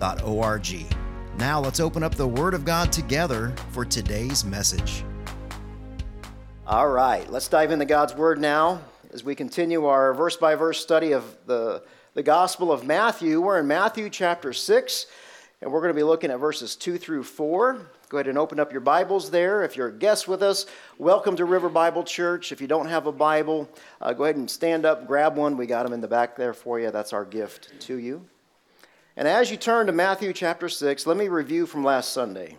riverbible.org. Now let's open up the Word of God together for today's message. All right, let's dive into God's Word now as we continue our verse by verse study of the, the Gospel of Matthew. We're in Matthew chapter 6, and we're going to be looking at verses 2 through 4. Go ahead and open up your Bibles there. If you're a guest with us, welcome to River Bible Church. If you don't have a Bible, uh, go ahead and stand up, grab one. We got them in the back there for you. That's our gift to you. And as you turn to Matthew chapter 6, let me review from last Sunday.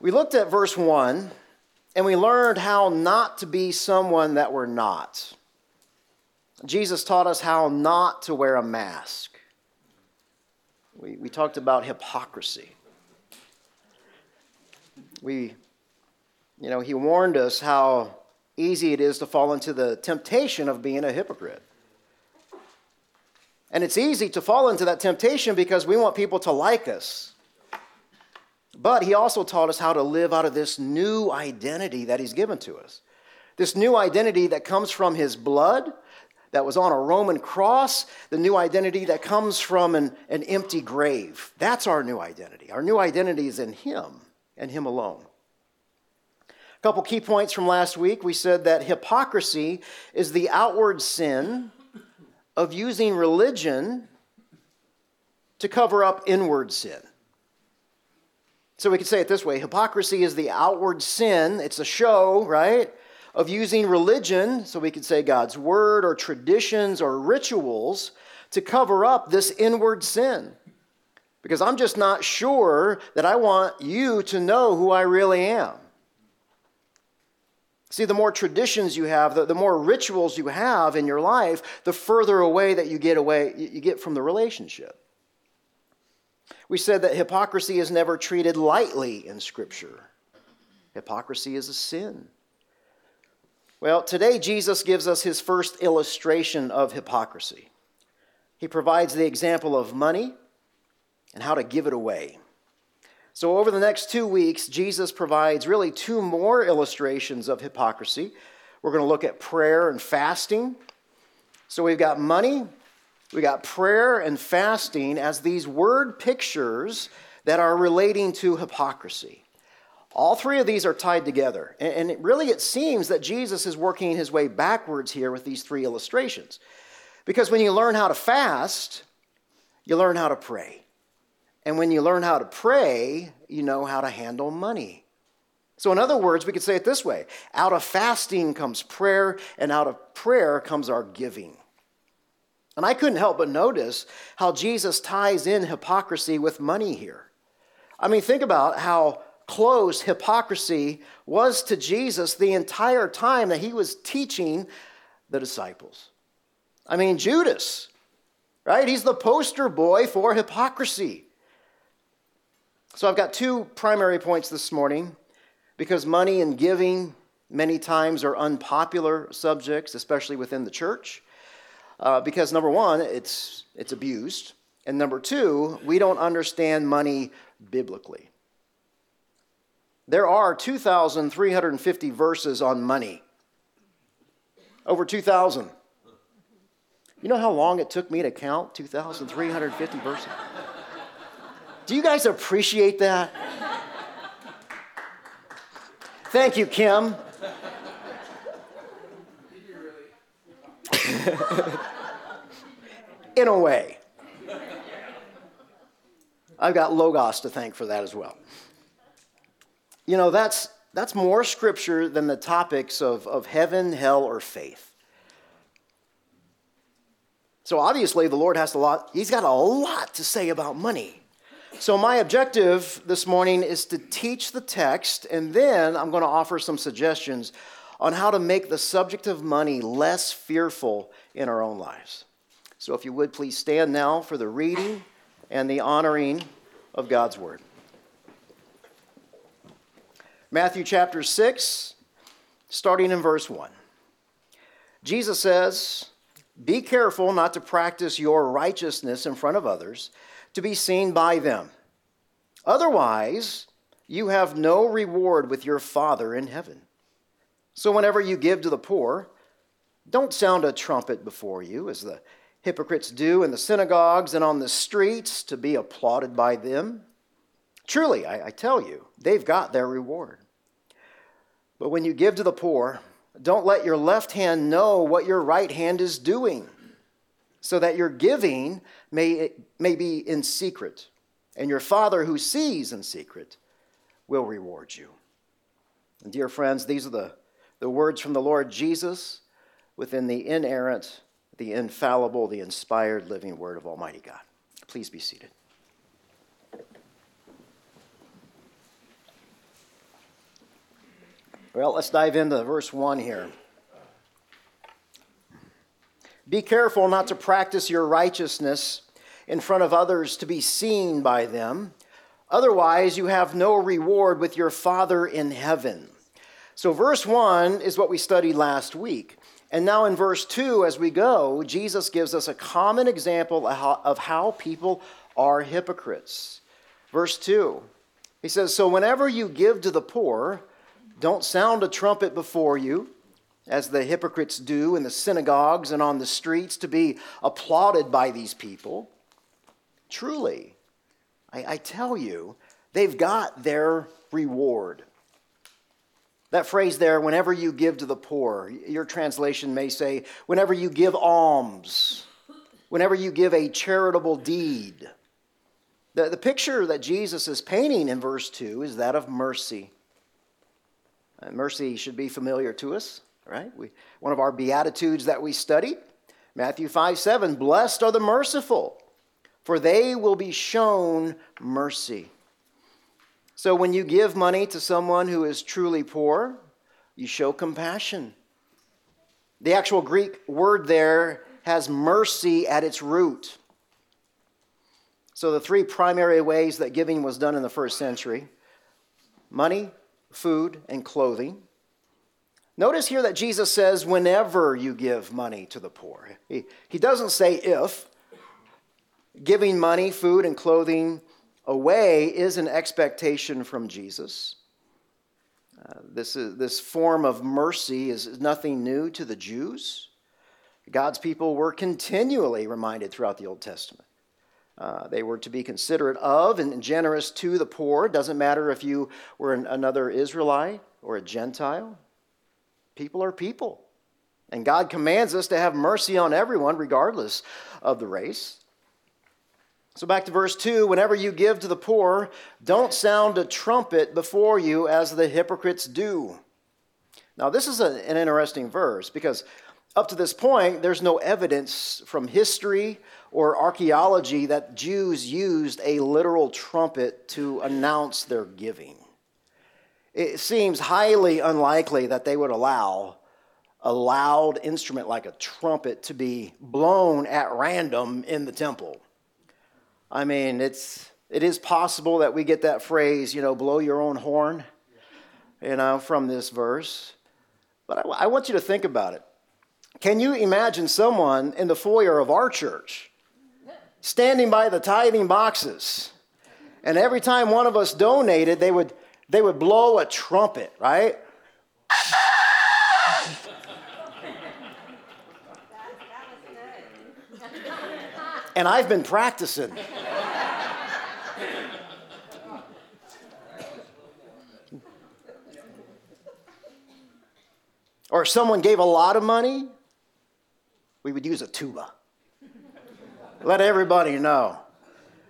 We looked at verse 1 and we learned how not to be someone that we're not. Jesus taught us how not to wear a mask. We, we talked about hypocrisy. We, you know, he warned us how easy it is to fall into the temptation of being a hypocrite. And it's easy to fall into that temptation because we want people to like us. But he also taught us how to live out of this new identity that he's given to us. This new identity that comes from his blood, that was on a Roman cross, the new identity that comes from an, an empty grave. That's our new identity. Our new identity is in him and him alone. A couple key points from last week. We said that hypocrisy is the outward sin of using religion to cover up inward sin. So we could say it this way hypocrisy is the outward sin, it's a show, right? Of using religion, so we could say God's word or traditions or rituals to cover up this inward sin. Because I'm just not sure that I want you to know who I really am. See, the more traditions you have, the, the more rituals you have in your life, the further away that you get away you get from the relationship. We said that hypocrisy is never treated lightly in Scripture. Hypocrisy is a sin. Well, today Jesus gives us his first illustration of hypocrisy. He provides the example of money and how to give it away. So, over the next two weeks, Jesus provides really two more illustrations of hypocrisy. We're going to look at prayer and fasting. So, we've got money, we got prayer and fasting as these word pictures that are relating to hypocrisy. All three of these are tied together. And it really, it seems that Jesus is working his way backwards here with these three illustrations. Because when you learn how to fast, you learn how to pray. And when you learn how to pray, you know how to handle money. So, in other words, we could say it this way out of fasting comes prayer, and out of prayer comes our giving. And I couldn't help but notice how Jesus ties in hypocrisy with money here. I mean, think about how close hypocrisy was to Jesus the entire time that he was teaching the disciples. I mean, Judas, right? He's the poster boy for hypocrisy. So I've got two primary points this morning because money and giving many times are unpopular subjects, especially within the church. Uh, because number one, it's, it's abused. And number two, we don't understand money biblically. There are 2,350 verses on money. Over 2,000. You know how long it took me to count 2,350 verses? Do you guys appreciate that? Thank you, Kim. In a way. I've got Logos to thank for that as well. You know, that's, that's more scripture than the topics of, of heaven, hell, or faith. So obviously, the Lord has a lot, He's got a lot to say about money. So, my objective this morning is to teach the text, and then I'm going to offer some suggestions on how to make the subject of money less fearful in our own lives. So, if you would please stand now for the reading and the honoring of God's word. Matthew chapter 6, starting in verse 1. Jesus says, Be careful not to practice your righteousness in front of others to be seen by them. Otherwise, you have no reward with your Father in heaven. So, whenever you give to the poor, don't sound a trumpet before you, as the hypocrites do in the synagogues and on the streets, to be applauded by them. Truly, I, I tell you, they've got their reward. But when you give to the poor, don't let your left hand know what your right hand is doing, so that your giving may, may be in secret, and your Father who sees in secret will reward you. And dear friends, these are the, the words from the Lord Jesus within the inerrant, the infallible, the inspired living word of Almighty God. Please be seated. Well, let's dive into verse 1 here. Be careful not to practice your righteousness in front of others to be seen by them. Otherwise, you have no reward with your Father in heaven. So, verse 1 is what we studied last week. And now, in verse 2, as we go, Jesus gives us a common example of how people are hypocrites. Verse 2, he says, So, whenever you give to the poor, don't sound a trumpet before you, as the hypocrites do in the synagogues and on the streets to be applauded by these people. Truly, I, I tell you, they've got their reward. That phrase there, whenever you give to the poor, your translation may say, whenever you give alms, whenever you give a charitable deed. The, the picture that Jesus is painting in verse 2 is that of mercy. And mercy should be familiar to us, right? We, one of our Beatitudes that we studied, Matthew 5 7, blessed are the merciful, for they will be shown mercy. So when you give money to someone who is truly poor, you show compassion. The actual Greek word there has mercy at its root. So the three primary ways that giving was done in the first century money, food, and clothing. Notice here that Jesus says, whenever you give money to the poor. He, he doesn't say if. Giving money, food, and clothing away is an expectation from Jesus. Uh, this, is, this form of mercy is nothing new to the Jews. God's people were continually reminded throughout the Old Testament uh, they were to be considerate of and generous to the poor. Doesn't matter if you were an, another Israelite or a Gentile. People are people. And God commands us to have mercy on everyone, regardless of the race. So, back to verse 2 whenever you give to the poor, don't sound a trumpet before you as the hypocrites do. Now, this is a, an interesting verse because up to this point, there's no evidence from history or archaeology that Jews used a literal trumpet to announce their giving. It seems highly unlikely that they would allow a loud instrument like a trumpet to be blown at random in the temple. I mean, it's it is possible that we get that phrase, you know, blow your own horn, you know, from this verse. But I, I want you to think about it. Can you imagine someone in the foyer of our church standing by the tithing boxes. And every time one of us donated, they would, they would blow a trumpet, right? and I've been practicing. Or if someone gave a lot of money, we would use a tuba. Let everybody know.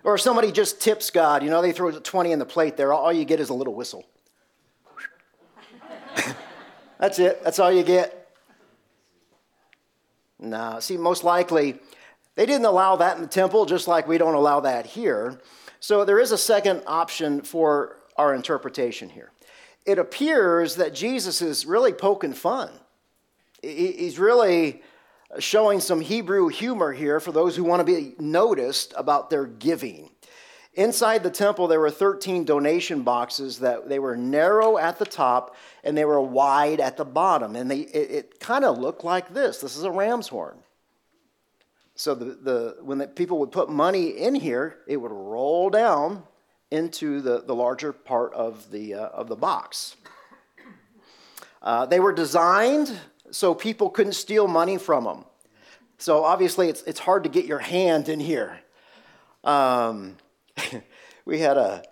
Or if somebody just tips God, you know, they throw 20 in the plate there, all you get is a little whistle. That's it, that's all you get. No, see, most likely they didn't allow that in the temple, just like we don't allow that here. So there is a second option for our interpretation here. It appears that Jesus is really poking fun. He's really showing some Hebrew humor here for those who want to be noticed about their giving. Inside the temple, there were 13 donation boxes that they were narrow at the top and they were wide at the bottom. And they, it, it kind of looked like this. This is a ram's horn. So the, the, when the people would put money in here, it would roll down into the, the larger part of the, uh, of the box. Uh, they were designed so people couldn't steal money from them. So obviously, it's, it's hard to get your hand in here. Um, we had a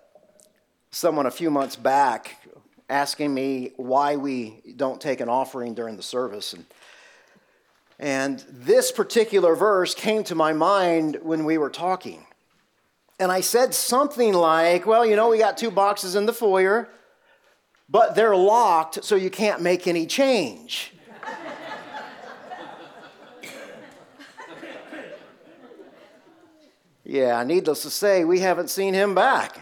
someone a few months back asking me why we don't take an offering during the service and and this particular verse came to my mind when we were talking. And I said something like, Well, you know, we got two boxes in the foyer, but they're locked, so you can't make any change. Yeah, needless to say, we haven't seen him back.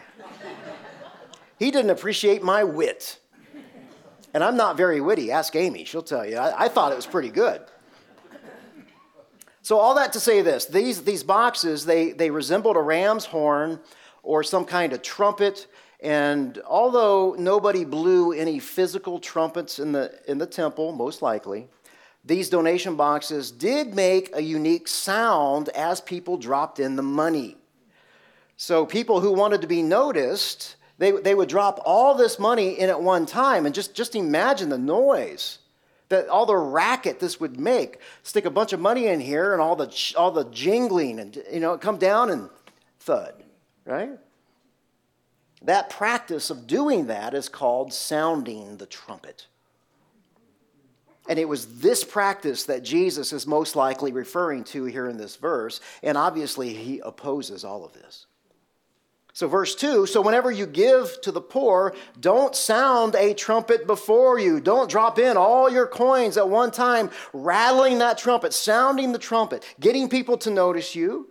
he didn't appreciate my wit. And I'm not very witty. Ask Amy, she'll tell you. I, I, thought it was pretty good. So, all that to say this these, these boxes, they, they resembled a ram's horn or some kind of trumpet. And although nobody blew any physical trumpets in the, in the temple, most likely, these donation boxes did make a unique sound as people dropped in the money. So people who wanted to be noticed, they, they would drop all this money in at one time and just, just imagine the noise that all the racket this would make. Stick a bunch of money in here and all the, all the jingling and, you know, come down and thud, right? That practice of doing that is called sounding the trumpet. And it was this practice that Jesus is most likely referring to here in this verse. And obviously, he opposes all of this. So, verse 2 So, whenever you give to the poor, don't sound a trumpet before you. Don't drop in all your coins at one time, rattling that trumpet, sounding the trumpet, getting people to notice you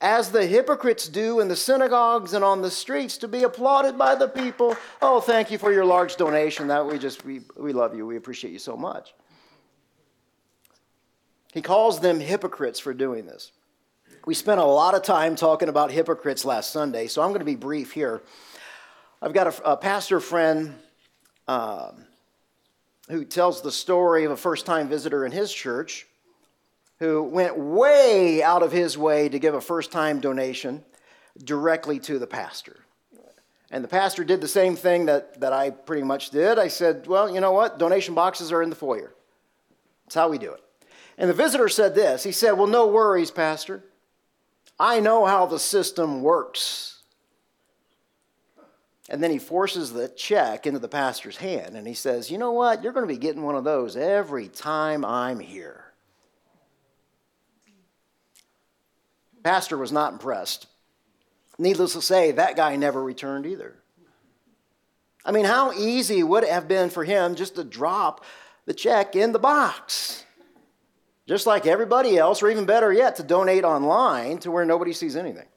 as the hypocrites do in the synagogues and on the streets to be applauded by the people. Oh, thank you for your large donation. That we just we, we love you. We appreciate you so much. He calls them hypocrites for doing this. We spent a lot of time talking about hypocrites last Sunday, so I'm going to be brief here. I've got a, a pastor friend um, who tells the story of a first time visitor in his church who went way out of his way to give a first time donation directly to the pastor. And the pastor did the same thing that, that I pretty much did. I said, Well, you know what? Donation boxes are in the foyer. That's how we do it. And the visitor said this He said, Well, no worries, Pastor. I know how the system works. And then he forces the check into the pastor's hand and he says, You know what? You're going to be getting one of those every time I'm here. Pastor was not impressed. Needless to say, that guy never returned either. I mean, how easy would it have been for him just to drop the check in the box? Just like everybody else, or even better yet, to donate online to where nobody sees anything.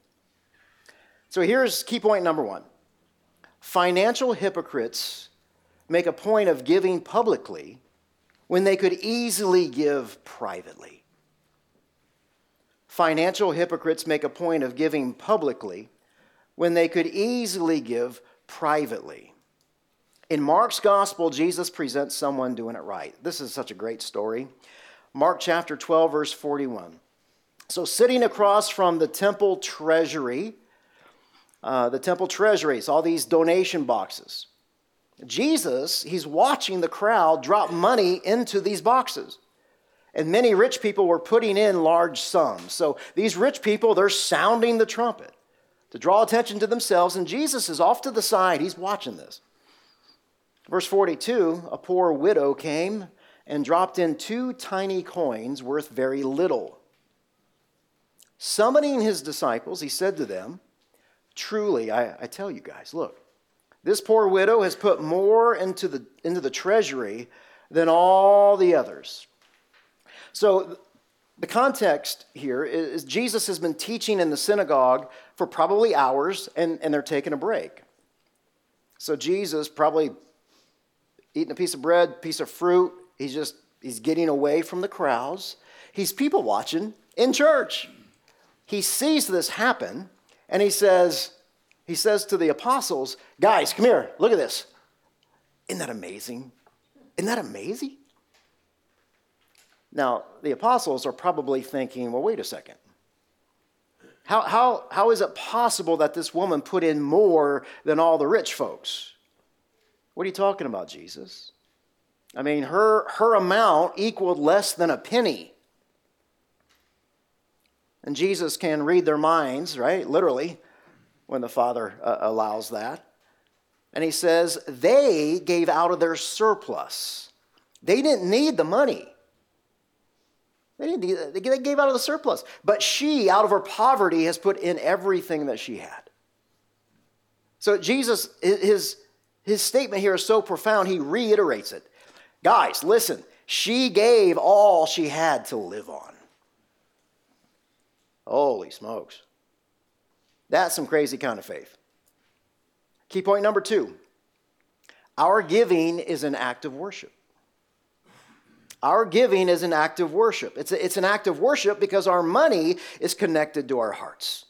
So here's key point number one financial hypocrites make a point of giving publicly when they could easily give privately. Financial hypocrites make a point of giving publicly when they could easily give privately. In Mark's gospel, Jesus presents someone doing it right. This is such a great story. Mark chapter 12, verse 41. So, sitting across from the temple treasury, uh, the temple treasuries, all these donation boxes, Jesus, he's watching the crowd drop money into these boxes. And many rich people were putting in large sums. So these rich people, they're sounding the trumpet to draw attention to themselves. And Jesus is off to the side. He's watching this. Verse 42 a poor widow came and dropped in two tiny coins worth very little. Summoning his disciples, he said to them, Truly, I, I tell you guys, look, this poor widow has put more into the, into the treasury than all the others. So, the context here is Jesus has been teaching in the synagogue for probably hours, and, and they're taking a break. So, Jesus probably eating a piece of bread, piece of fruit, he's just he's getting away from the crowds. he's people watching in church. He sees this happen and he says, he says to the apostles, guys, come here, look at this. Isn't that amazing? Isn't that amazing? Now, the apostles are probably thinking, well, wait a second. How, how, how is it possible that this woman put in more than all the rich folks? What are you talking about, Jesus? I mean, her, her amount equaled less than a penny. And Jesus can read their minds, right? Literally, when the Father uh, allows that. And he says, they gave out of their surplus. They didn't need the money. They, didn't, they gave out of the surplus. But she, out of her poverty, has put in everything that she had. So Jesus, his, his statement here is so profound, he reiterates it. Guys, listen, she gave all she had to live on. Holy smokes. That's some crazy kind of faith. Key point number two our giving is an act of worship. Our giving is an act of worship. It's, a, it's an act of worship because our money is connected to our hearts.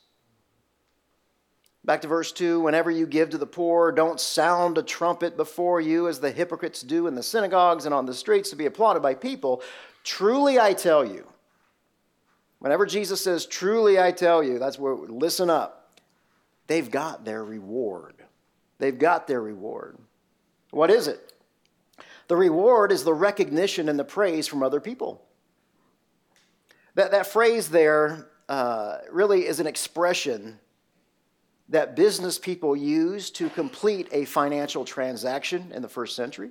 Back to verse 2 Whenever you give to the poor, don't sound a trumpet before you as the hypocrites do in the synagogues and on the streets to be applauded by people. Truly I tell you, whenever Jesus says, Truly I tell you, that's where, listen up. They've got their reward. They've got their reward. What is it? The reward is the recognition and the praise from other people. That, that phrase there uh, really is an expression that business people use to complete a financial transaction in the first century.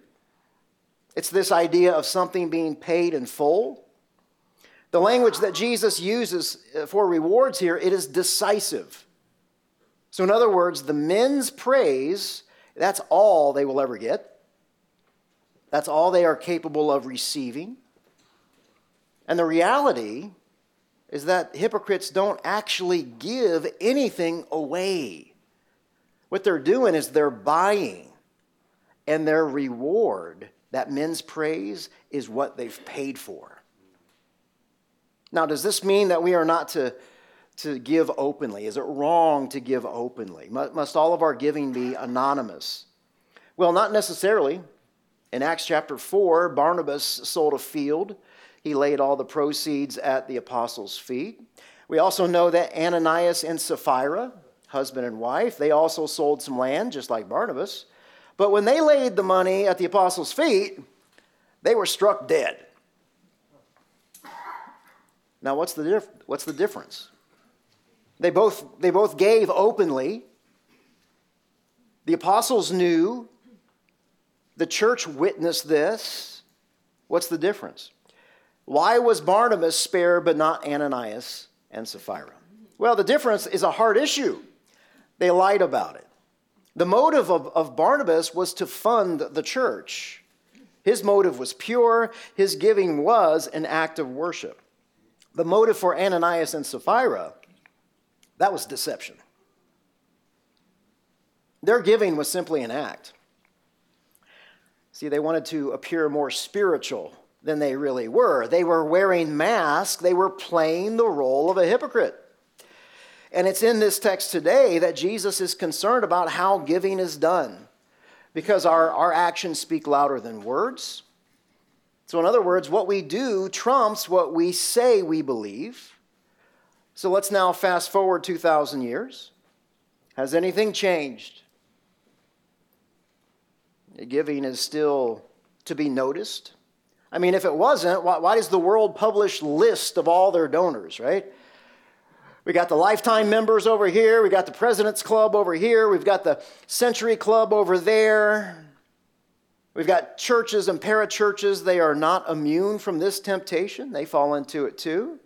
It's this idea of something being paid in full. The language that Jesus uses uh, for rewards here, it is decisive. So in other words, the men's praise, that's all they will ever get. That's all they are capable of receiving. And the reality is that hypocrites don't actually give anything away. What they're doing is they're buying, and their reward, that men's praise, is what they've paid for. Now, does this mean that we are not to, to give openly? Is it wrong to give openly? Must all of our giving be anonymous? Well, not necessarily. In Acts chapter 4, Barnabas sold a field. He laid all the proceeds at the apostles' feet. We also know that Ananias and Sapphira, husband and wife, they also sold some land, just like Barnabas. But when they laid the money at the apostles' feet, they were struck dead. Now, what's the, dif- what's the difference? They both, they both gave openly. The apostles knew the church witnessed this. What's the difference? Why was Barnabas spared but not Ananias and Sapphira? Well, the difference is a hard issue. They lied about it. The motive of, of Barnabas was to fund the church. His motive was pure, his giving was an act of worship. The motive for Ananias and Sapphira, that was deception. Their giving was simply an act. See, they wanted to appear more spiritual than they really were. They were wearing masks, they were playing the role of a hypocrite. And it's in this text today that Jesus is concerned about how giving is done because our, our actions speak louder than words. So, in other words, what we do trumps what we say we believe. So, let's now fast forward 2,000 years. Has anything changed? The Giving is still to be noticed. I mean, if it wasn't, why, why does the world publish list of all their donors, right? We got the lifetime members over here. We got the President's Club over here. We've got the Century Club over there. We've got churches and parachurches. They are not immune from this temptation, they fall into it too.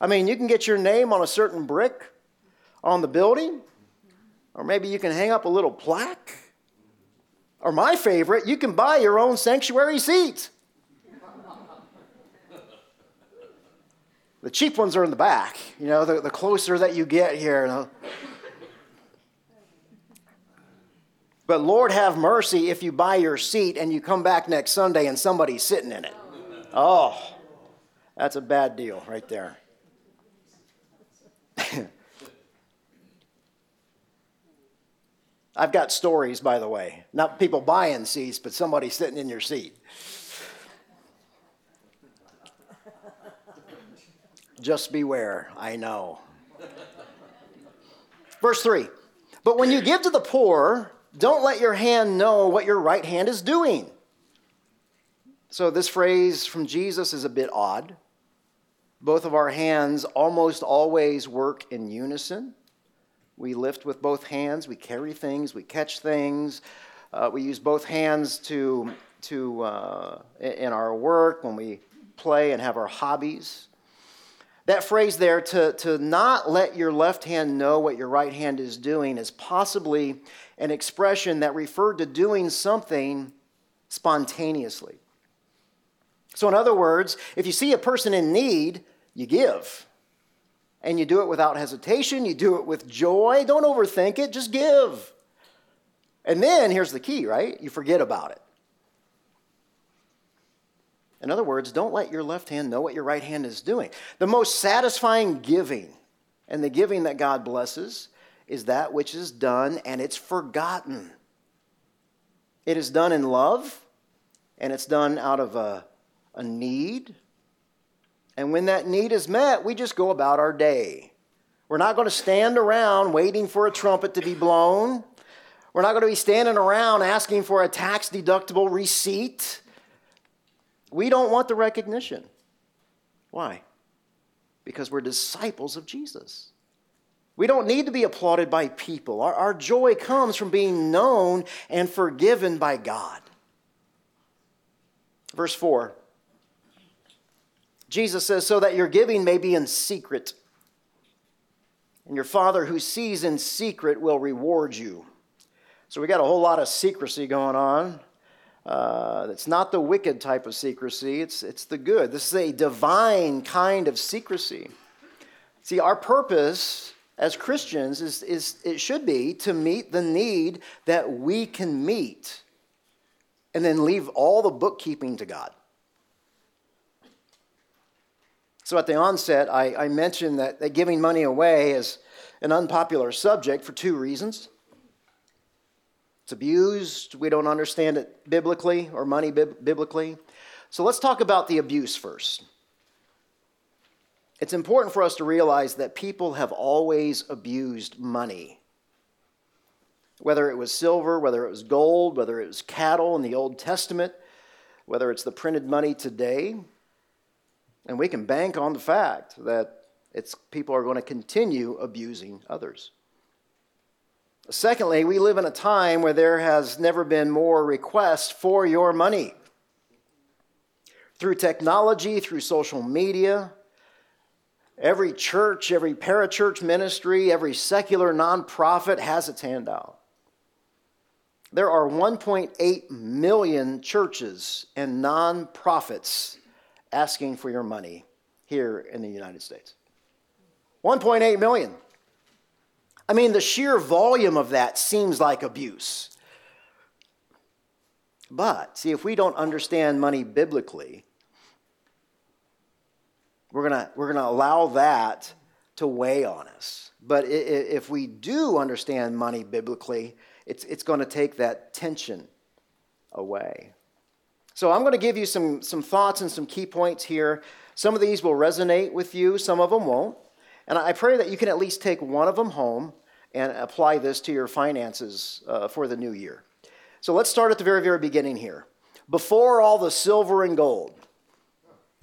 I mean, you can get your name on a certain brick on the building, or maybe you can hang up a little plaque or my favorite, you can buy your own sanctuary seat. The cheap ones are in the back, you know, the, the closer that you get here. You know. But Lord have mercy if you buy your seat and you come back next Sunday and somebody's sitting in it. Oh, That's a bad deal right there. I've got stories, by the way. Not people buying seats, but somebody sitting in your seat. Just beware, I know. Verse 3 But when you give to the poor, don't let your hand know what your right hand is doing. So, this phrase from Jesus is a bit odd. Both of our hands almost always work in unison. We lift with both hands, we carry things, we catch things. Uh, we use both hands to, to uh, in our work when we play and have our hobbies. That phrase there, to, to not let your left hand know what your right hand is doing, is possibly an expression that referred to doing something spontaneously. So, in other words, if you see a person in need, you give. And you do it without hesitation, you do it with joy. Don't overthink it, just give. And then here's the key, right? You forget about it. In other words, don't let your left hand know what your right hand is doing. The most satisfying giving and the giving that God blesses is that which is done and it's forgotten. It is done in love and it's done out of a, a need. And when that need is met, we just go about our day. We're not going to stand around waiting for a trumpet to be blown. We're not going to be standing around asking for a tax deductible receipt. We don't want the recognition. Why? Because we're disciples of Jesus. We don't need to be applauded by people. Our, our joy comes from being known and forgiven by God. Verse 4 Jesus says, So that your giving may be in secret, and your Father who sees in secret will reward you. So we got a whole lot of secrecy going on. Uh, it's not the wicked type of secrecy, it's, it's the good. This is a divine kind of secrecy. See, our purpose as Christians is, is it should be to meet the need that we can meet and then leave all the bookkeeping to God. So at the onset, I, I mentioned that, that giving money away is an unpopular subject for two reasons. It's abused. We don't understand it biblically or money biblically. So let's talk about the abuse first. It's important for us to realize that people have always abused money. Whether it was silver, whether it was gold, whether it was cattle in the Old Testament, whether it's the printed money today. And we can bank on the fact that it's, people are going to continue abusing others. Secondly, we live in a time where there has never been more requests for your money. Through technology, through social media, every church, every parachurch ministry, every secular nonprofit has its handout. There are 1.8 million churches and nonprofits asking for your money here in the United States. 1.8 million. I mean, the sheer volume of that seems like abuse. But, see, if we don't understand money biblically, we're going we're gonna allow that to weigh on us. But if we do understand money biblically, it's, it's going to take that tension away. So I'm going to give you some, some thoughts and some key points here. Some of these will resonate with you, some of them won't. And I pray that you can at least take one of them home and apply this to your finances uh, for the new year. So let's start at the very, very beginning here. Before all the silver and gold,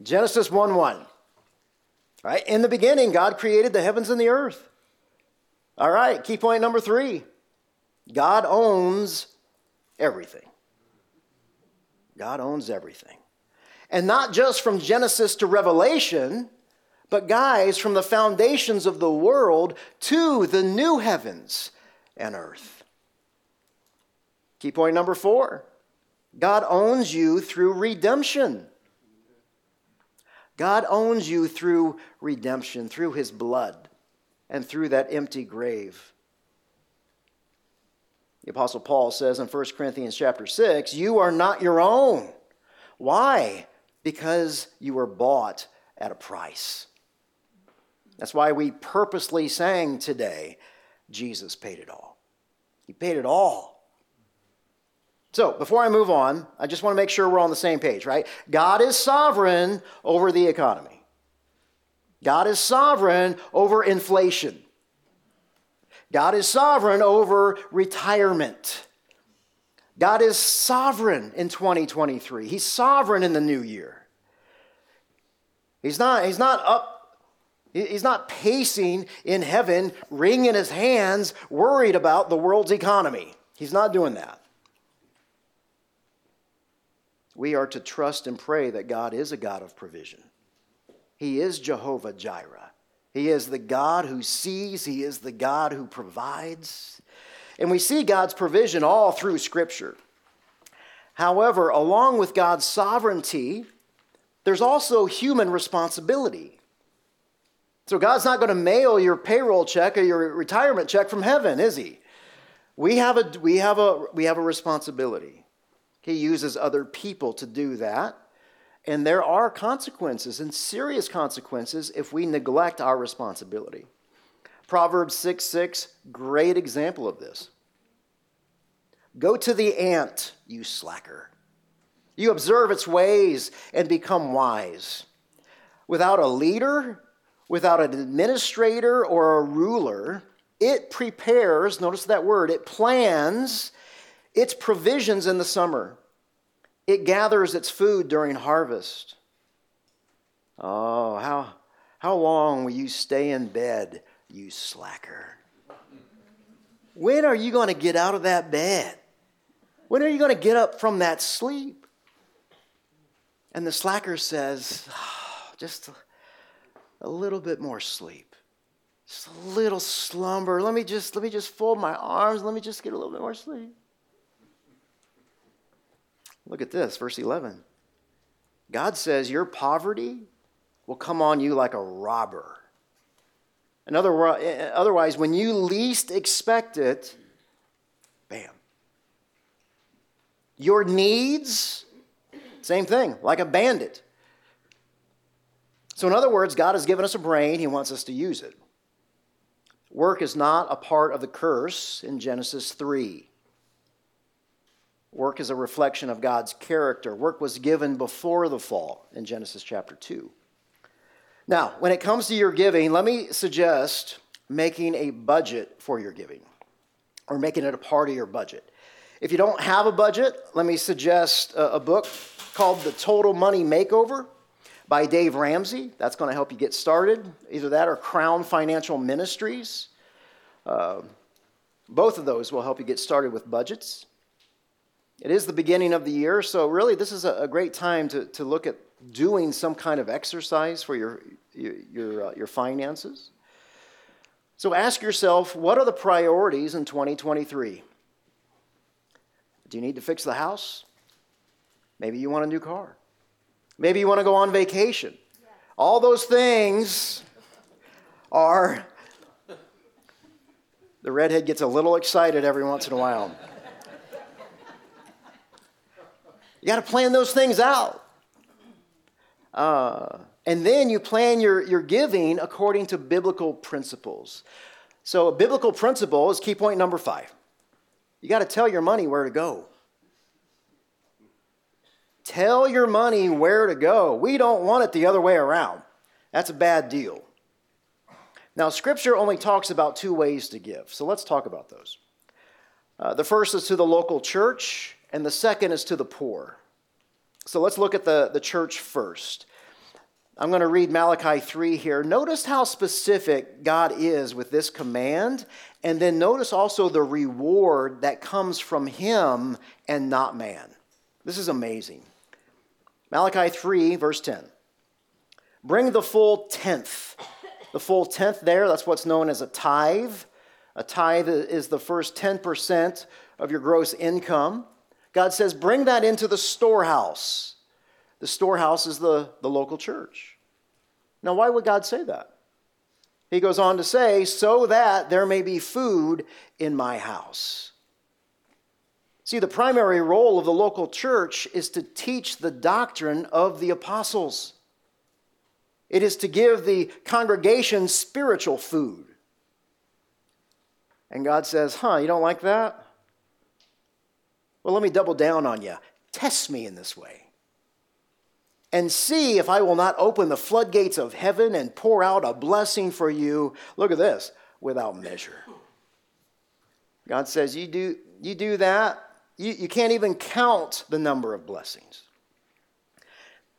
Genesis 1 1. Right? In the beginning, God created the heavens and the earth. All right, key point number three God owns everything. God owns everything. And not just from Genesis to Revelation, but, guys, from the foundations of the world to the new heavens and earth. Key point number four God owns you through redemption. God owns you through redemption, through his blood, and through that empty grave. The apostle Paul says in 1 Corinthians chapter 6, you are not your own. Why? Because you were bought at a price. That's why we purposely sang today, Jesus paid it all. He paid it all. So, before I move on, I just want to make sure we're on the same page, right? God is sovereign over the economy. God is sovereign over inflation. God is sovereign over retirement. God is sovereign in 2023. He's sovereign in the new year. He's not, he's not up He's not pacing in heaven, wringing his hands, worried about the world's economy. He's not doing that. We are to trust and pray that God is a God of provision. He is Jehovah Jireh. He is the God who sees, He is the God who provides. And we see God's provision all through Scripture. However, along with God's sovereignty, there's also human responsibility. So God's not going to mail your payroll check or your retirement check from heaven, is he? We have a, we have a, we have a responsibility. He uses other people to do that. And there are consequences and serious consequences if we neglect our responsibility. Proverbs 6 6, great example of this. Go to the ant, you slacker. You observe its ways and become wise. Without a leader, without an administrator or a ruler, it prepares, notice that word, it plans its provisions in the summer. It gathers its food during harvest. Oh, how, how long will you stay in bed, you slacker? When are you going to get out of that bed? When are you going to get up from that sleep? And the slacker says, oh, just a little bit more sleep. Just a little slumber. Let me just let me just fold my arms. Let me just get a little bit more sleep. Look at this, verse 11. God says, Your poverty will come on you like a robber. In other, eh, eh, otherwise, when you least expect it, bam. Your needs, same thing, like a bandit. So, in other words, God has given us a brain, He wants us to use it. Work is not a part of the curse in Genesis 3. Work is a reflection of God's character. Work was given before the fall in Genesis chapter 2. Now, when it comes to your giving, let me suggest making a budget for your giving or making it a part of your budget. If you don't have a budget, let me suggest a, book called The Total Money Makeover by Dave Ramsey. That's going to help you get started. Either that or Crown Financial Ministries. Uh, both of those will help you get started with budgets. It is the beginning of the year, so really this is a, great time to, to look at doing some kind of exercise for your, your, your, uh, your finances. So ask yourself what are the priorities in 2023? Do you need to fix the house? Maybe you want a new car. Maybe you want to go on vacation. All those things are. The redhead gets a little excited every once in a while. You got to plan those things out. Uh, and then you plan your, your giving according to biblical principles. So, a biblical principle is key point number five. You got to tell your money where to go. Tell your money where to go. We don't want it the other way around. That's a bad deal. Now, Scripture only talks about two ways to give, so let's talk about those. Uh, the first is to the local church, and the second is to the poor. So let's look at the, the church first. I'm going to read Malachi 3 here. Notice how specific God is with this command, and then notice also the reward that comes from Him and not man. This is amazing. Malachi 3, verse 10. Bring the full tenth. The full tenth there, that's what's known as a tithe. A tithe is the first 10% of your gross income. God says, bring that into the storehouse. The storehouse is the, the local church. Now, why would God say that? He goes on to say, so that there may be food in my house. See, the primary role of the local church is to teach the doctrine of the apostles. It is to give the congregation spiritual food. And God says, Huh, you don't like that? Well, let me double down on you. Test me in this way. And see if I will not open the floodgates of heaven and pour out a blessing for you. Look at this without measure. God says, You do, you do that, you, you can't even count the number of blessings.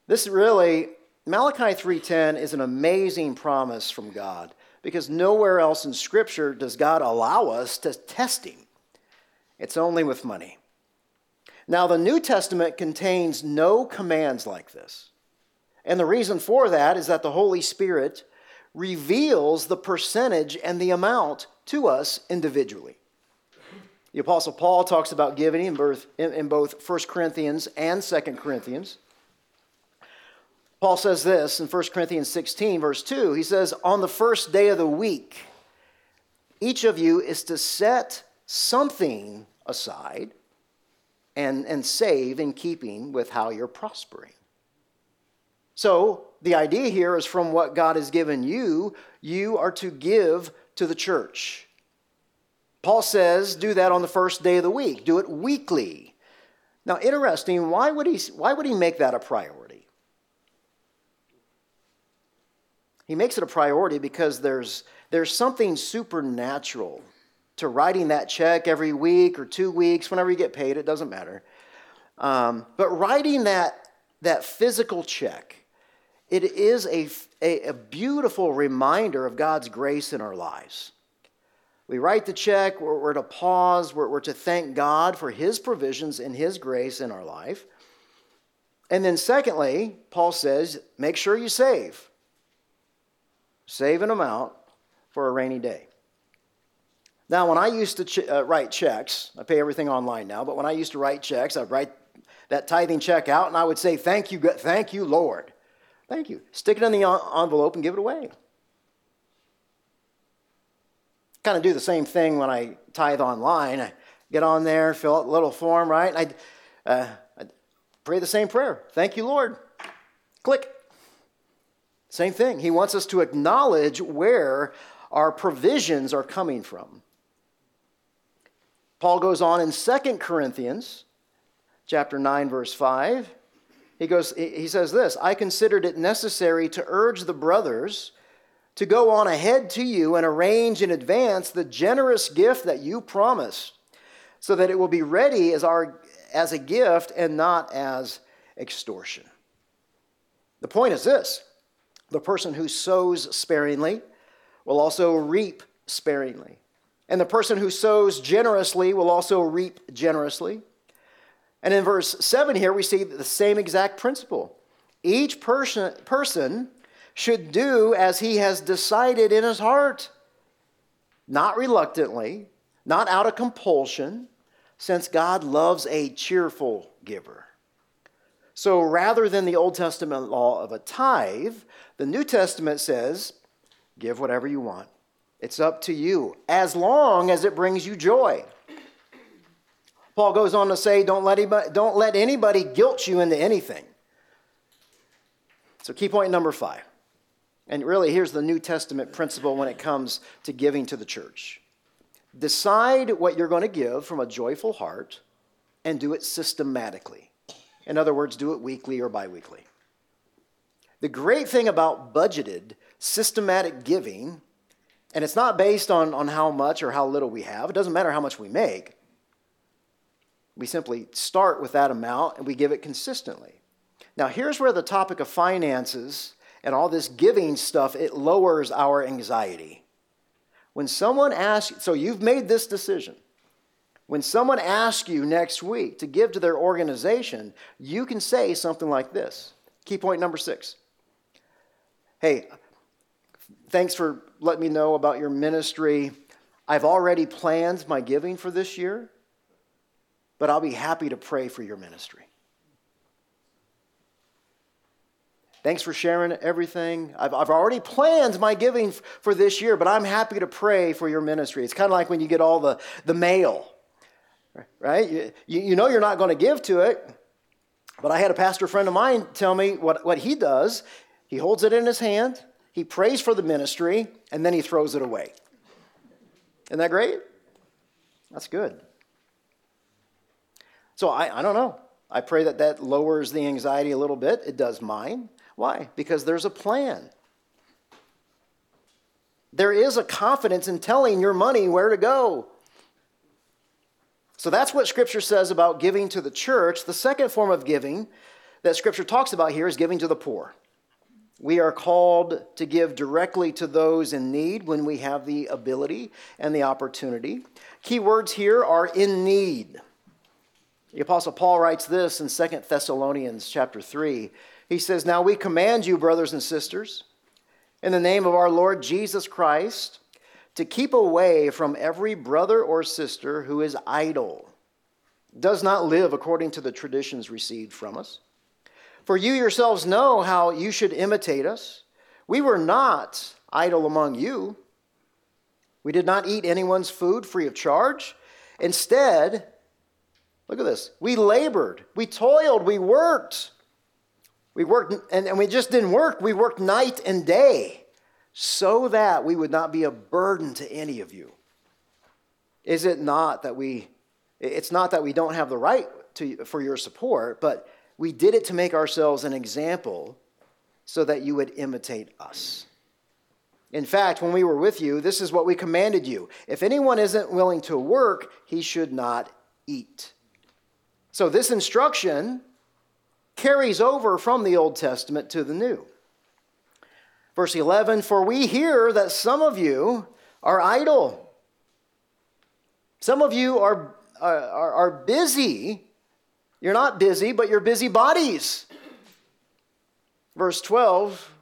This really, Malachi 3:10 is an amazing promise from God because nowhere else in Scripture does God allow us to test Him. It's only with money. Now, the New Testament contains no commands like this. And the reason for that is that the Holy Spirit reveals the percentage and the amount to us individually. The Apostle Paul talks about giving in both, in both 1 Corinthians and 2 Corinthians. Paul says this in 1 Corinthians 16, verse 2. He says, On the first day of the week, each of you is to set something aside and, and save in keeping with how you're prospering. So, the idea here is from what God has given you, you are to give to the church. Paul says, do that on the first day of the week, do it weekly. Now, interesting, why would he, why would he make that a priority? He makes it a priority because there's, there's something supernatural to writing that check every week or two weeks, whenever you get paid, it doesn't matter. Um, but writing that, that physical check, it is a, a, a beautiful reminder of God's grace in our lives. We write the check, we're, we're to pause, we're, we're to thank God for His provisions and His grace in our life. And then, secondly, Paul says, make sure you save. Save an amount for a rainy day. Now, when I used to ch- uh, write checks, I pay everything online now, but when I used to write checks, I'd write that tithing check out and I would say, Thank you, thank you, Lord. Thank you. Stick it in the envelope and give it away. Kind of do the same thing when I tithe online. I get on there, fill out a little form, right? I uh, pray the same prayer. Thank you, Lord. Click. Same thing. He wants us to acknowledge where our provisions are coming from. Paul goes on in 2 Corinthians chapter 9 verse 5. He goes he says this, I considered it necessary to urge the brothers to go on ahead to you and arrange in advance the generous gift that you promise, so that it will be ready as our as a gift and not as extortion. The point is this, the person who sows sparingly will also reap sparingly. And the person who sows generously will also reap generously. And in verse 7 here, we see the same exact principle. Each person, person should do as he has decided in his heart, not reluctantly, not out of compulsion, since God loves a cheerful giver. So rather than the Old Testament law of a tithe, the New Testament says, give whatever you want. It's up to you, as long as it brings you joy. Paul goes on to say, don't let anybody, don't let anybody guilt you into anything. So, key point number five. And really, here's the New Testament principle when it comes to giving to the church decide what you're going to give from a joyful heart and do it systematically. In other words, do it weekly or bi weekly. The great thing about budgeted, systematic giving and it's not based on, on how much or how little we have. It doesn't matter how much we make. We simply start with that amount and we give it consistently. Now, here's where the topic of finances and all this giving stuff, it lowers our anxiety. When someone asks, so you've made this decision. When someone asks you next week to give to their organization, you can say something like this. Key point number six. Hey, thanks for letting me know about your ministry. I've already planned my giving for this year, but I'll be happy to pray for your ministry. Thanks for sharing everything. I've, I've already planned my giving for this year, but I'm happy to pray for your ministry. It's kind of like when you get all the, the mail, right? You, you know you're not going to give to it, but I had a pastor friend of mine tell me what, what he does He holds it in his hand, he prays for the ministry, and then he throws it away. Isn't that great? That's good. So I, I don't know. I pray that that lowers the anxiety a little bit. It does mine. Why? Because there's a plan. There is a confidence in telling your money where to go. So that's what Scripture says about giving to the church. The second form of giving that Scripture talks about here is giving to the poor. We are called to give directly to those in need when we have the ability and the opportunity. Key words here are in need. The apostle Paul writes this in 2 Thessalonians chapter 3. He says, "Now we command you, brothers and sisters, in the name of our Lord Jesus Christ, to keep away from every brother or sister who is idle, does not live according to the traditions received from us." For you yourselves know how you should imitate us. We were not idle among you. We did not eat anyone's food free of charge. Instead, look at this. We labored, we toiled, we worked. We worked, and, and we just didn't work, we worked night and day so that we would not be a burden to any of you. Is it not that we, it's not that we don't have the right to, for your support, but we did it to make ourselves an example so that you would imitate us. In fact, when we were with you, this is what we commanded you. If anyone isn't willing to work, he should not eat. So, this instruction carries over from the Old Testament to the New. Verse 11 For we hear that some of you are idle, some of you are, are, are busy you're not busy, but you're busy bodies. Verse 12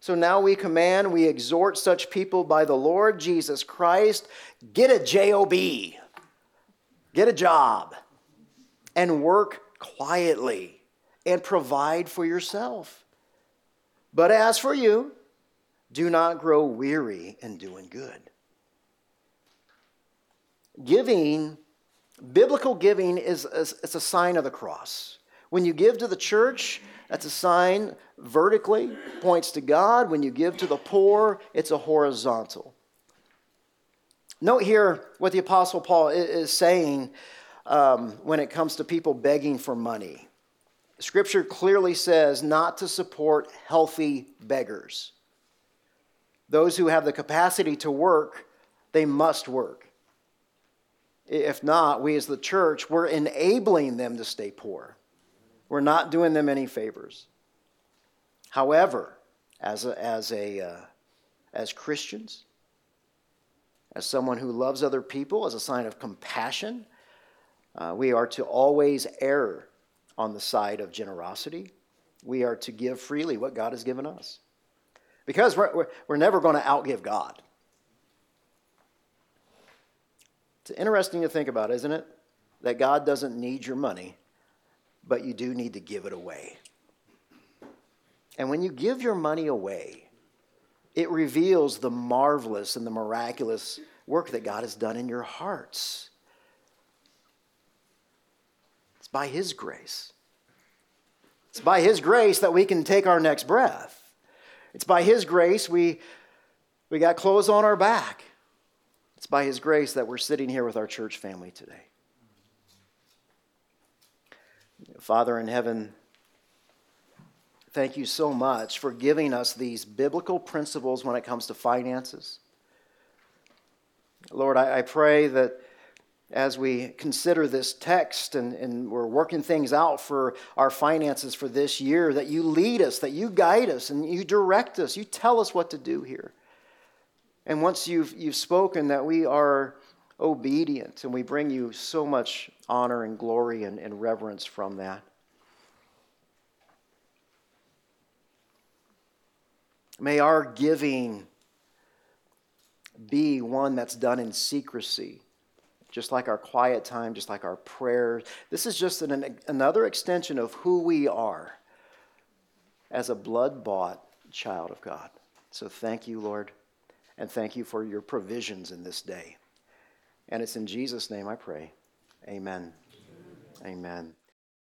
So now we command, we exhort such people by the Lord Jesus Christ get a job, get a job, and work quietly and provide for yourself. But as for you, do not grow weary in doing good. Giving Biblical giving is, is a sign of the cross. When you give to the church, that's a sign vertically, points to God. When you give to the poor, it's a horizontal. Note here what the Apostle Paul is saying um, when it comes to people begging for money. Scripture clearly says not to support healthy beggars. Those who have the capacity to work, they must work. If not, we as the church, we're enabling them to stay poor. We're not doing them any favors. However, as a, as a uh, as Christians, as someone who loves other people, as a sign of compassion, uh, we are to always err on the side of generosity. We are to give freely what God has given us. Because we're, we're, we're never going to outgive God. It's interesting to think about, isn't it? That God doesn't need your money, but you do need to give it away. And when you give your money away, it reveals the marvelous and the miraculous work that God has done in your hearts. It's by His grace. It's by His grace that we can take our next breath. It's by His grace we, we got clothes on our back. It's by His grace that we're sitting here with our church family today. Father in heaven, thank you so much for giving us these biblical principles when it comes to finances. Lord, I, I pray that as we consider this text and, and we're working things out for our finances for this year, that you lead us, that you guide us, and you direct us. You tell us what to do here. And once you've, you've spoken that we are obedient, and we bring you so much honor and glory and, and reverence from that. May our giving be one that's done in secrecy, just like our quiet time, just like our prayers. This is just an, another extension of who we are as a blood bought child of God. So thank you, Lord. And thank you for your provisions in this day. And it's in Jesus' name I pray. Amen. Amen. Amen.